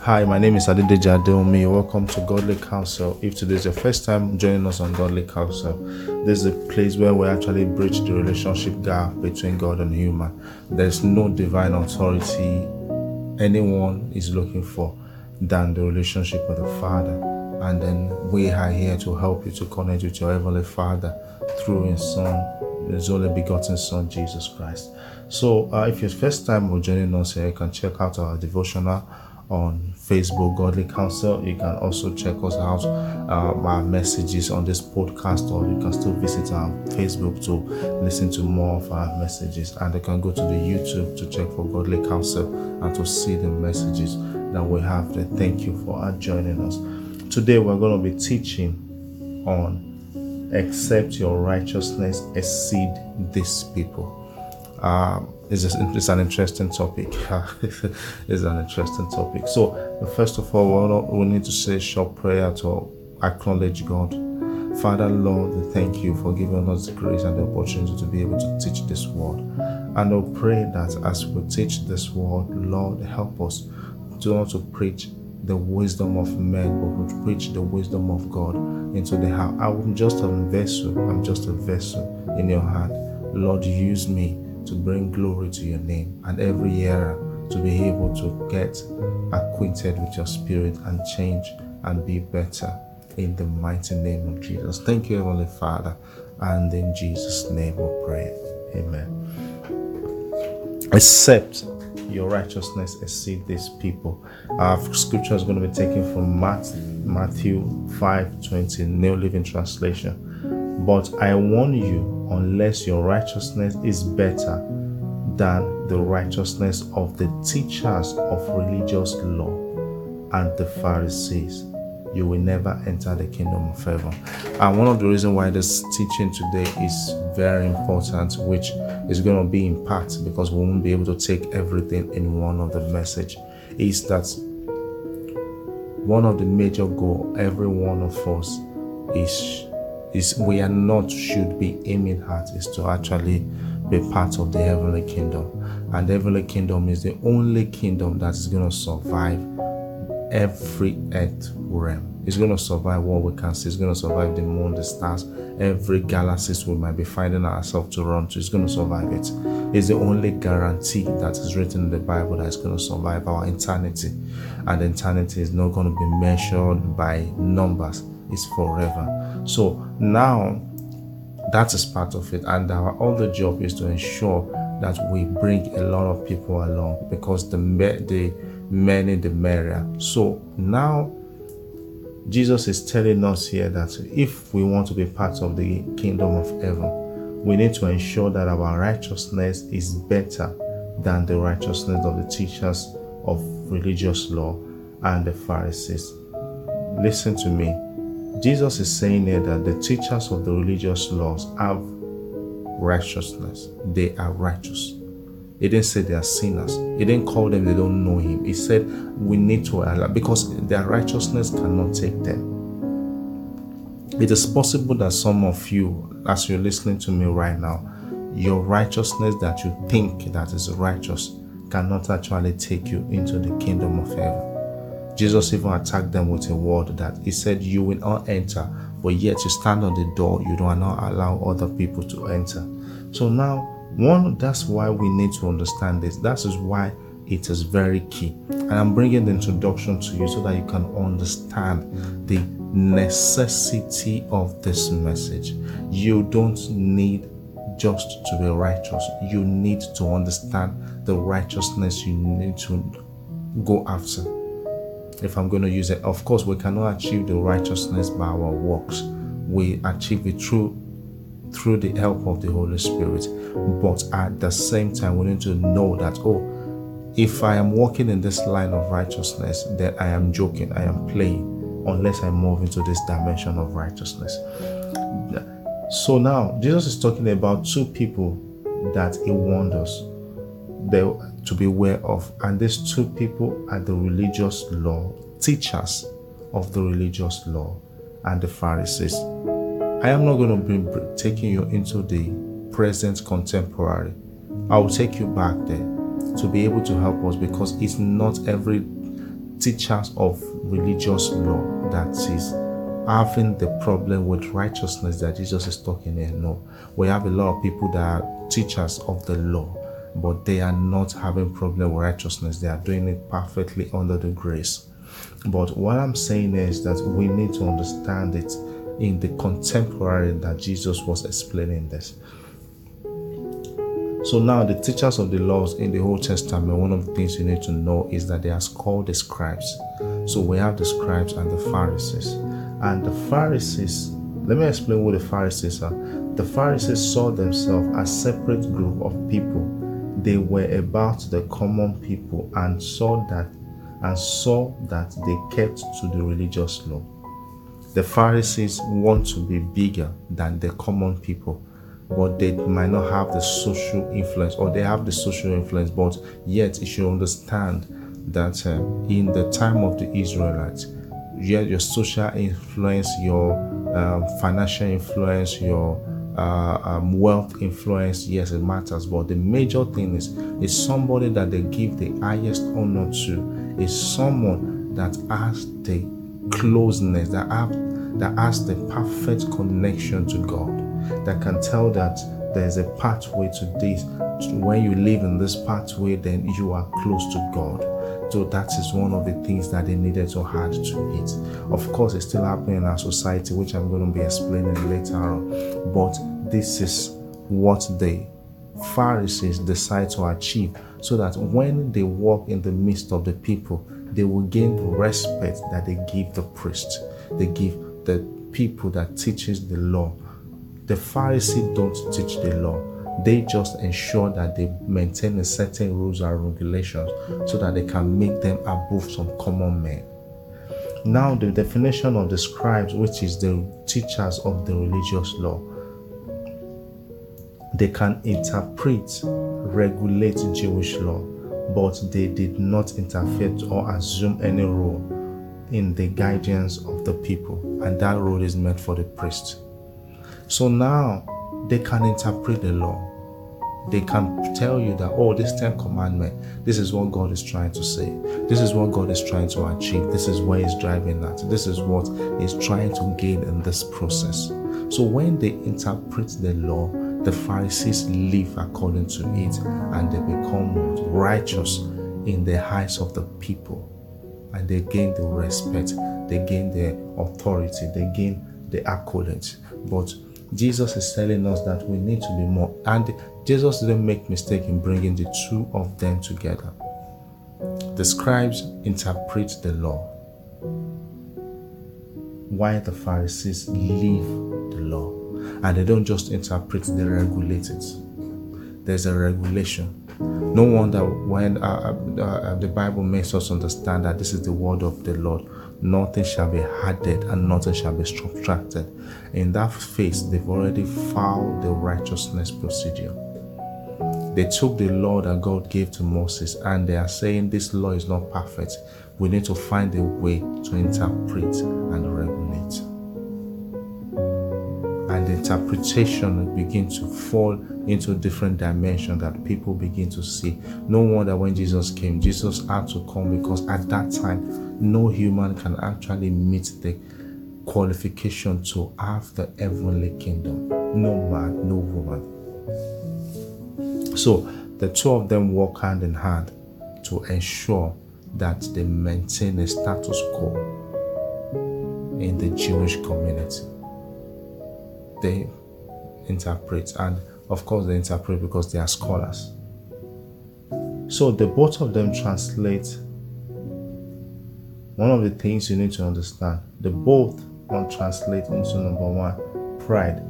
Hi, my name is Adedeji Adeomi. Welcome to Godly Counsel. If today is your first time joining us on Godly Counsel, this is a place where we actually bridge the relationship gap between God and human. There's no divine authority anyone is looking for than the relationship with the Father. And then we are here to help you to connect with your Heavenly Father through His Son, His only begotten Son, Jesus Christ. So, uh, if it's first time joining us here, you can check out our devotional on Facebook, Godly Counsel. You can also check us out, uh, our messages on this podcast, or you can still visit our Facebook to listen to more of our messages. And you can go to the YouTube to check for Godly Counsel and to see the messages that we have there. Thank you for joining us. Today, we're going to be teaching on accept your righteousness exceed these people. Um, it's, a, it's an interesting topic. it's an interesting topic. So, first of all, we need to say short prayer to acknowledge God. Father, Lord, we thank you for giving us the grace and the opportunity to be able to teach this word. And I pray that as we teach this word, Lord, help us to not to preach the wisdom of men, but to preach the wisdom of God into the heart. I'm just a vessel. I'm just a vessel in your hand. Lord, use me to bring glory to your name and every year to be able to get acquainted with your spirit and change and be better in the mighty name of Jesus. Thank you, Heavenly Father, and in Jesus' name we pray. Amen. Except your righteousness exceed these people. Our scripture is going to be taken from Matthew 5 20, New Living Translation. But I warn you, unless your righteousness is better than the righteousness of the teachers of religious law and the Pharisees, you will never enter the kingdom of heaven. And one of the reasons why this teaching today is very important, which is going to be in part because we won't be able to take everything in one of the message, is that one of the major goal every one of us is is we are not should be aiming at is to actually be part of the heavenly kingdom. And the heavenly kingdom is the only kingdom that is going to survive every earth realm. It's going to survive what we can see. It's going to survive the moon, the stars, every galaxies we might be finding ourselves to run to. It's going to survive it. It's the only guarantee that is written in the Bible that is going to survive our eternity. And eternity is not going to be measured by numbers It's forever. So now that is part of it, and our other job is to ensure that we bring a lot of people along because the the many the merrier. So now Jesus is telling us here that if we want to be part of the kingdom of heaven, we need to ensure that our righteousness is better than the righteousness of the teachers of religious law and the Pharisees. Listen to me. Jesus is saying here that the teachers of the religious laws have righteousness. They are righteous. He didn't say they are sinners. He didn't call them they don't know him. He said we need to allow because their righteousness cannot take them. It is possible that some of you, as you're listening to me right now, your righteousness that you think that is righteous cannot actually take you into the kingdom of heaven. Jesus even attacked them with a word that he said, You will not enter, but yet you stand on the door, you do not allow other people to enter. So now, one, that's why we need to understand this. That is why it is very key. And I'm bringing the introduction to you so that you can understand the necessity of this message. You don't need just to be righteous, you need to understand the righteousness you need to go after if I'm going to use it. Of course, we cannot achieve the righteousness by our works. We achieve it through through the help of the Holy Spirit. But at the same time, we need to know that oh, if I am walking in this line of righteousness, then I am joking, I am playing, unless I move into this dimension of righteousness. So now Jesus is talking about two people that he warned us. They to be aware of. And these two people are the religious law, teachers of the religious law, and the Pharisees. I am not going to be taking you into the present contemporary. I will take you back there to be able to help us because it's not every teachers of religious law that is having the problem with righteousness that Jesus is talking here. No, we have a lot of people that are teachers of the law, but they are not having problem with righteousness. They are doing it perfectly under the grace. But what I'm saying is that we need to understand it in the contemporary that Jesus was explaining this. So now the teachers of the laws in the Old Testament, one of the things you need to know is that they are called the scribes. So we have the scribes and the Pharisees. And the Pharisees, let me explain what the Pharisees are. The Pharisees saw themselves as separate group of people. They were about the common people and saw that and saw that they kept to the religious law. The Pharisees want to be bigger than the common people but they might not have the social influence or they have the social influence but yet you should understand that uh, in the time of the israelites your social influence your um, financial influence your uh, um, wealth influence yes it matters but the major thing is is somebody that they give the highest honor to is someone that has the closeness that have that has the perfect connection to god that can tell that there's a pathway to this. When you live in this pathway, then you are close to God. So that is one of the things that they needed to add to it. Of course, it's still happening in our society, which I'm going to be explaining later on. But this is what the Pharisees decide to achieve so that when they walk in the midst of the people, they will gain the respect that they give the priest, they give the people that teaches the law, the Pharisee don't teach the law. They just ensure that they maintain a certain rules and regulations so that they can make them above some common men. Now, the definition of the scribes, which is the teachers of the religious law, they can interpret, regulate Jewish law, but they did not interfere or assume any role in the guidance of the people, and that role is meant for the priest. So now they can interpret the law. They can tell you that, oh, this 10 commandment, this is what God is trying to say. This is what God is trying to achieve. This is where He's driving at. This is what He's trying to gain in this process. So when they interpret the law, the Pharisees live according to it and they become righteous in the eyes of the people. And they gain the respect, they gain the authority, they gain the accolades. But Jesus is telling us that we need to be more. And Jesus didn't make mistake in bringing the two of them together. The scribes interpret the law, Why the Pharisees live the law. And they don't just interpret, they regulate it. There's a regulation. No wonder when uh, uh, uh, the Bible makes us understand that this is the word of the Lord nothing shall be added and nothing shall be subtracted. In that phase, they've already followed the righteousness procedure. They took the law that God gave to Moses and they are saying this law is not perfect. We need to find a way to interpret and regulate. And the interpretation begin to fall into different dimensions that people begin to see. No wonder when Jesus came, Jesus had to come because at that time no human can actually meet the qualification to have the heavenly kingdom. No man, no woman. So the two of them work hand in hand to ensure that they maintain a status quo in the Jewish community. They interpret, and of course, they interpret because they are scholars. So the both of them translate one of the things you need to understand the both can translate into number one pride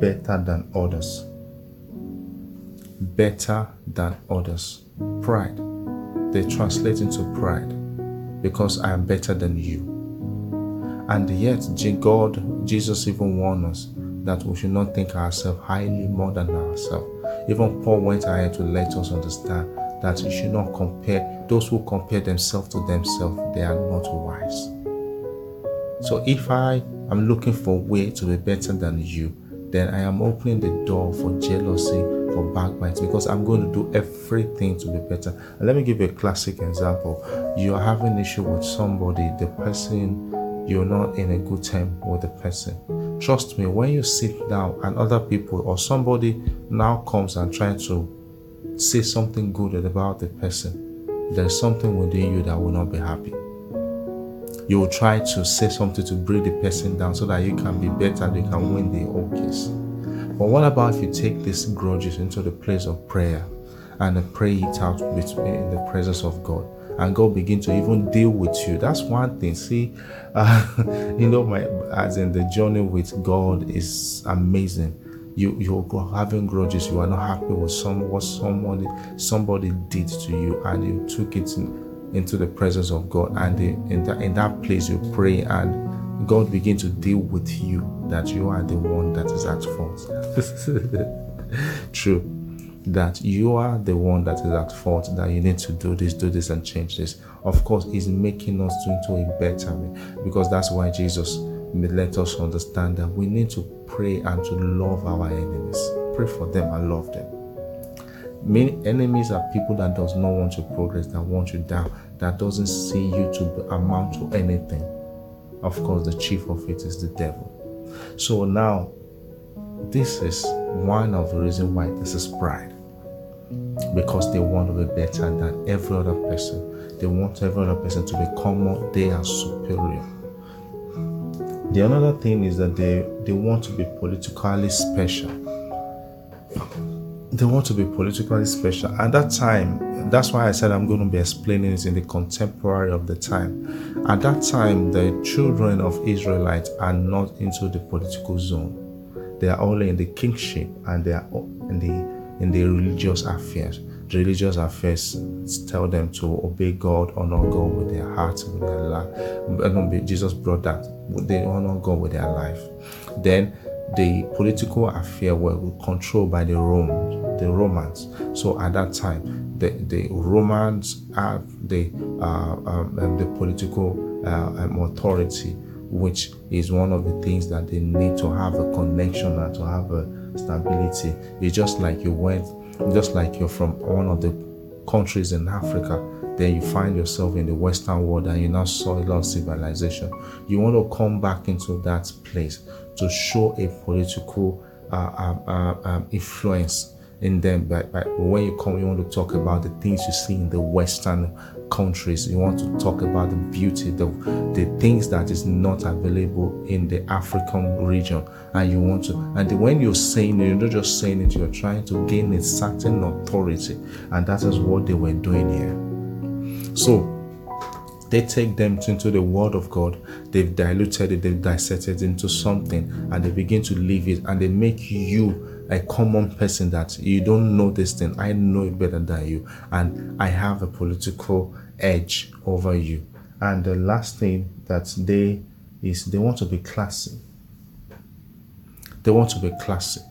better than others. Better than others. Pride. They translate into pride because i am better than you. And yet god jesus even warned us that we should not think ourselves highly more than ourselves. Even paul went ahead to let us understand that you should not compare those who compare themselves to themselves they are not wise so if i am looking for a way to be better than you then i am opening the door for jealousy for backbiting because I'm going to do everything to be better. And let me give you a classic example. You are having issue with somebody, the person you're not in a good time with the person. Trust me, when you sit down and other people or somebody now comes and try to say something good about the person, there's something within you that will not be happy. You will try to say something to bring the person down so that you can be better you can win the whole case. But what about if you take these grudges into the place of prayer and pray it out in the presence of God? and God begin to even deal with you. That's one thing. See, uh, you know, my as in the journey with God is amazing. You you're having grudges. You are not happy with some what somebody somebody did to you, and you took it in, into the presence of God, and in that in that place you pray and God begin to deal with you that you are the one that is at fault. True that you are the one that is at fault, that you need to do this, do this, and change this. Of course, He's making us into a better way because that's why Jesus let us understand that we need to pray and to love our enemies. Pray for them and love them. Many enemies are people that does not want to progress, that want you down, that doesn't see you to amount to anything. Of course, the chief of it is the devil. So now this is one of the reasons why this is pride. Because they want to be better than every other person. They want every other person to become more, they are superior. The another thing is that they, they want to be politically special. They want to be politically special. At that time, that's why I said I'm going to be explaining it in the contemporary of the time. At that time, the children of Israelites are not into the political zone they are only in the kingship and they are in the in the religious affairs. Religious affairs tell them to obey God, honor God with their heart, with their life. Jesus brought that. They honor God with their life. Then the political affair were controlled by the Romans, the Romans. So at that time, the, the Romans have the uh, um, the political uh, um, authority which is one of the things that they need to have a connection and to have a stability. It's just like you went, just like you're from one of the countries in Africa, then you find yourself in the Western world and you now saw a lot of civilization. You want to come back into that place to show a political uh, uh, uh, um, influence in them. But, but when you come, you want to talk about the things you see in the Western countries. You want to talk about the beauty, the, the things that is not available in the African region. And you want to, and when you're saying it, you're not just saying it, you're trying to gain a certain authority. And that is what they were doing here. So, they take them into the word of God, they've diluted it, they've dissected it into something, and they begin to live it, and they make you a common person that you don't know this thing. I know it better than you, and I have a political edge over you. And the last thing that they is they want to be classy. They want to be classy.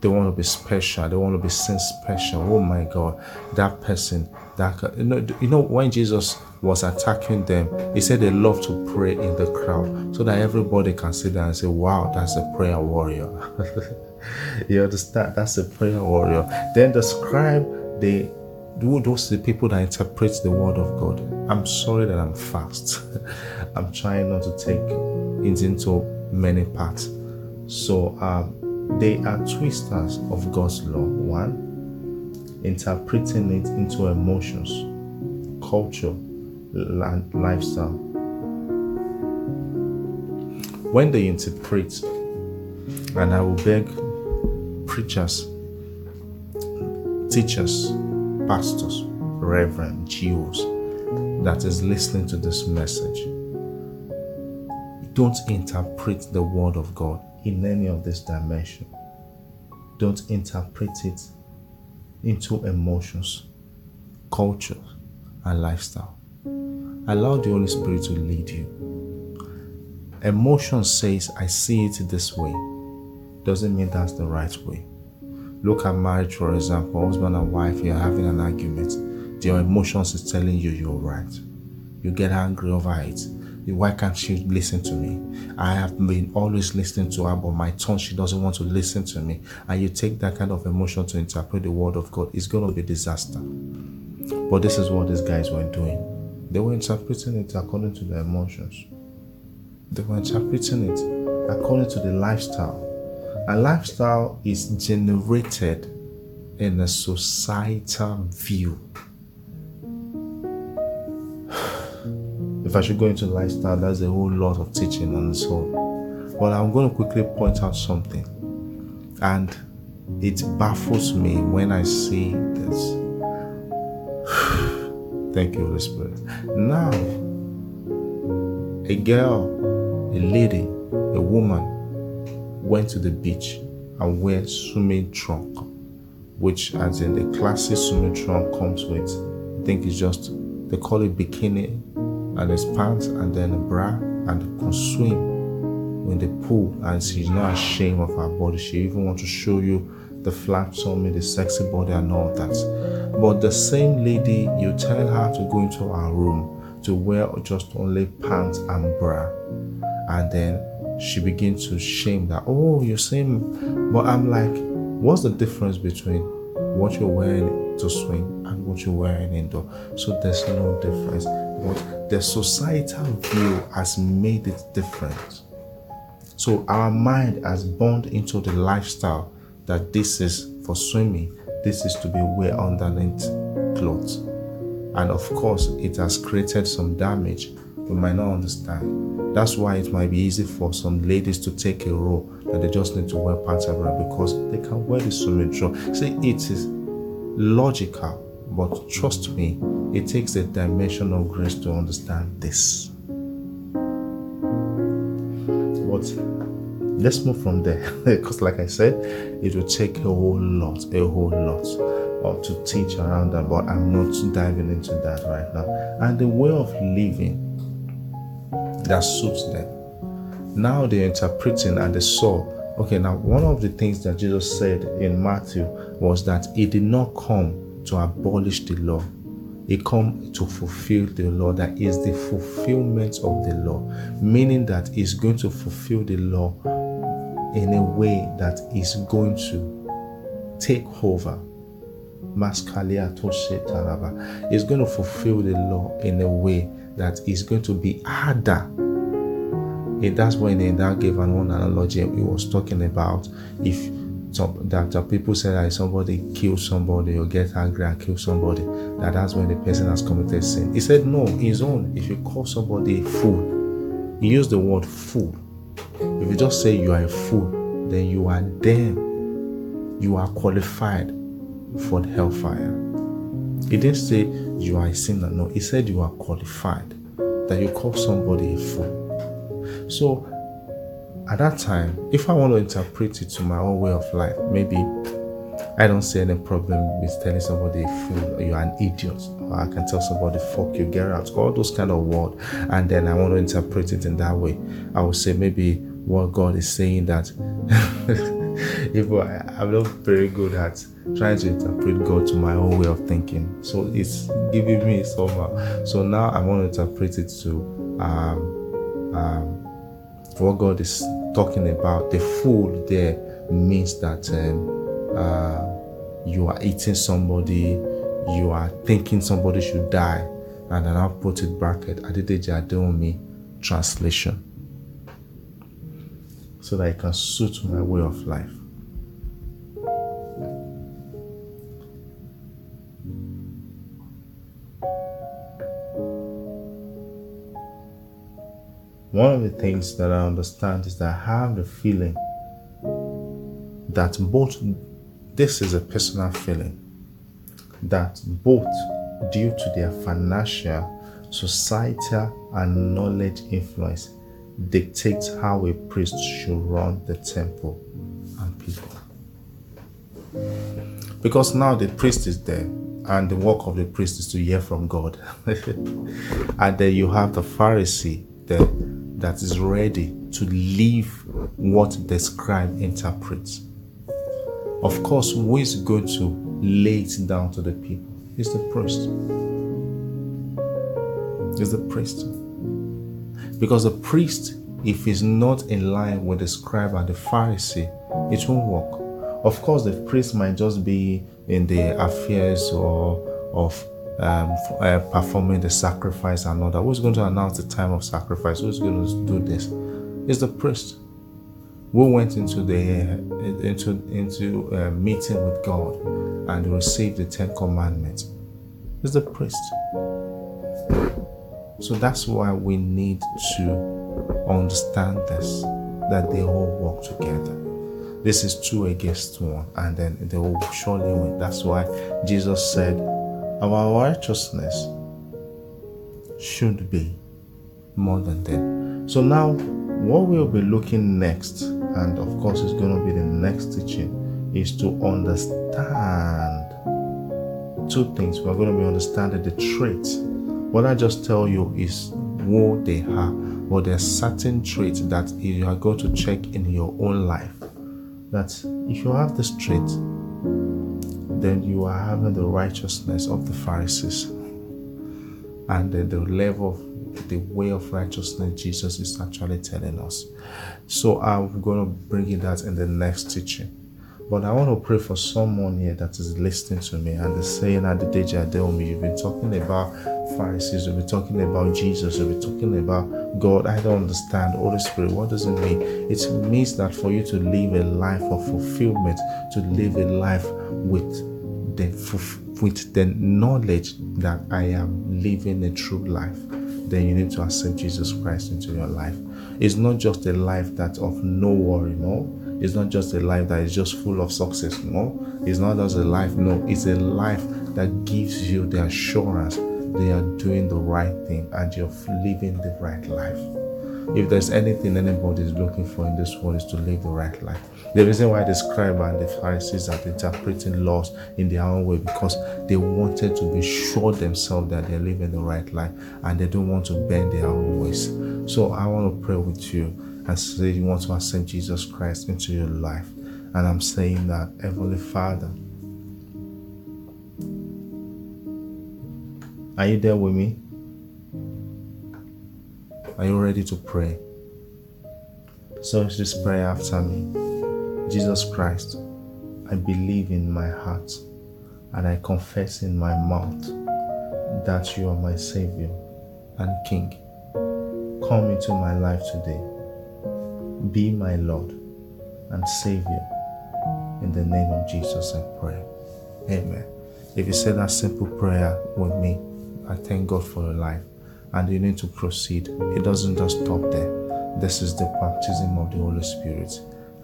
They want to be special. They want to be seen special. Oh my God, that person. That you know, you know when Jesus was attacking them, he said they love to pray in the crowd so that everybody can sit there and say, "Wow, that's a prayer warrior." you understand? That's a prayer warrior. Then the scribe, they those the people that interpret the word of God. I'm sorry that I'm fast. I'm trying not to take it into many parts. So um, they are twisters of God's law. One, interpreting it into emotions, culture, lifestyle. When they interpret, and I will beg preachers, teachers, pastors, reverend, Jews that is listening to this message. Don't interpret the word of God in any of this dimension. Don't interpret it into emotions, culture, and lifestyle. Allow the Holy Spirit to lead you. Emotion says, I see it this way doesn't mean that's the right way. Look at marriage, for example, husband and wife, you're having an argument. Your emotions is telling you you're right. You get angry over it. Why can't she listen to me? I have been always listening to her, but my tongue, she doesn't want to listen to me. And you take that kind of emotion to interpret the word of God, it's going to be disaster. But this is what these guys were doing. They were interpreting it according to their emotions. They were interpreting it according to the lifestyle. A lifestyle is generated in a societal view. If I should go into lifestyle, that's a whole lot of teaching on its own. But I'm going to quickly point out something. And it baffles me when I see this. Thank you, Holy Spirit. Now, a girl, a lady, a woman went to the beach and wear swimming trunk, which, as in the classic swimming trunk, comes with, I think it's just, they call it bikini, and there's pants, and then a bra, and can swim in the pool. And she's not ashamed of her body. She even wants to show you the flaps on me, the sexy body, and all that. But the same lady, you tell her to go into her room to wear just only pants and bra, and then she begins to shame that, oh, you're saying, but I'm like, what's the difference between what you're wearing to swim and what you're wearing indoor? So there's no difference. But the societal view has made it different. So our mind has burned into the lifestyle that this is for swimming, this is to be wear underneath clothes. And of course, it has created some damage we might not understand. That's why it might be easy for some ladies to take a role that they just need to wear pants around because they can wear the swimming. See, it is logical, but trust me, it takes a dimension of grace to understand this. But let's move from there because like i said it will take a whole lot a whole lot or to teach around that but i'm not diving into that right now and the way of living that suits them. Now they're interpreting and they saw okay now one of the things that jesus said in matthew was that he did not come to abolish the law. He come to fulfill the law that is the fulfillment of the law meaning that he's going to fulfill the law in a way that is going to take over. Maskalia going to fulfill the law in a way that is going to be harder. And that's when he now gave an one analogy he was talking about if some, that people say that somebody kills somebody or get angry and kill somebody, that that's when the person has committed sin. He said, No, his own. If you call somebody a fool, he used the word fool if you just say you are a fool, then you are damn. You are qualified for the hellfire. He didn't say you are a sinner. No, he said you are qualified. That you call somebody a fool. So at that time, if I want to interpret it to my own way of life, maybe I don't see any problem with telling somebody a fool you're an idiot. Or I can tell somebody fuck you, get out, all those kind of words. And then I want to interpret it in that way. I would say maybe what God is saying that if I, am not very good at trying to interpret God to my own way of thinking. So it's giving me somehow. So now I want to interpret it to um, um, what God is talking about. The fool there means that um, uh, you are eating somebody, you are thinking somebody should die, and then I'll put it bracket Adedeji Adeomi translation so that it can suit my way of life. One of the things that I understand is that I have the feeling that both, this is a personal feeling, that both due to their financial, societal, and knowledge influence, dictates how a priest should run the temple and people. Because now the priest is there, and the work of the priest is to hear from God. and then you have the Pharisee there that is ready to leave what the scribe interprets. Of course, who is going to lay it down to the people? It's the priest. It's the priest. Because the priest, if he's not in line with the scribe and the Pharisee, it won't work. Of course, the priest might just be in the affairs or of um, uh, performing the sacrifice and all that. Who's going to announce the time of sacrifice? Who's going to do this? It's the priest who went into the uh, into into a meeting with God and received the Ten Commandments. It's the priest. So that's why we need to understand this that they all work together. This is two against one, and then they will surely win. That's why Jesus said, Our righteousness should be more than that. So now, what we'll be looking next, and of course, it's going to be the next teaching, is to understand two things. We're going to be understanding the traits. What I just tell you is who they are, but there are certain traits that you are going to check in your own life that if you have this trait, then you are having the righteousness of the Pharisees. And the, the level of the way of righteousness Jesus is actually telling us. So I'm going to bring you that in the next teaching. But I want to pray for someone here that is listening to me and is saying at the day me, you've been talking about Pharisees, you've been talking about Jesus, you've been talking about God. I don't understand. Holy Spirit, what does it mean? It means that for you to live a life of fulfillment, to live a life with the with the knowledge that I am living a true life, then you need to accept Jesus Christ into your life. It's not just a life that's of no worry, no it's not just a life that is just full of success. No, it's not just a life. No, it's a life that gives you the assurance they are doing the right thing and you're living the right life. If there's anything anybody is looking for in this world is to live the right life. The reason why the scribe and the Pharisees are interpreting laws in their own way because they wanted to be sure themselves that they're living the right life and they don't want to bend their own ways. So I want to pray with you and say you want to accept Jesus Christ into your life. And I'm saying that, Heavenly Father, are you there with me? Are you ready to pray? So it's just pray after me. Jesus Christ, I believe in my heart and I confess in my mouth that you are my Savior and King. Come into my life today be my Lord and Savior. In the name of Jesus, I pray. Amen. If you say that simple prayer with me, I thank God for your life. And you need to proceed. It doesn't just stop there. This is the baptism of the Holy Spirit.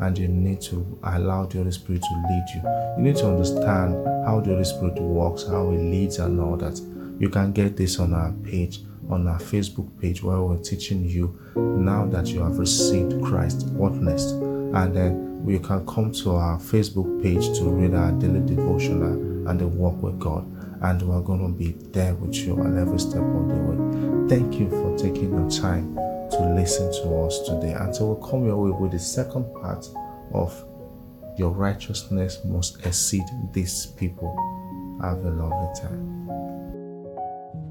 And you need to allow the Holy Spirit to lead you. You need to understand how the Holy Spirit works, how He leads, and all that. You can get this on our page on our Facebook page where we're teaching you now that you have received Christ, what next? And then you can come to our Facebook page to read our daily devotional and the walk with God. And we're going to be there with you on every step of the way. Thank you for taking your time to listen to us today. And so we'll come your way with the second part of your righteousness must exceed these people. Have a lovely time.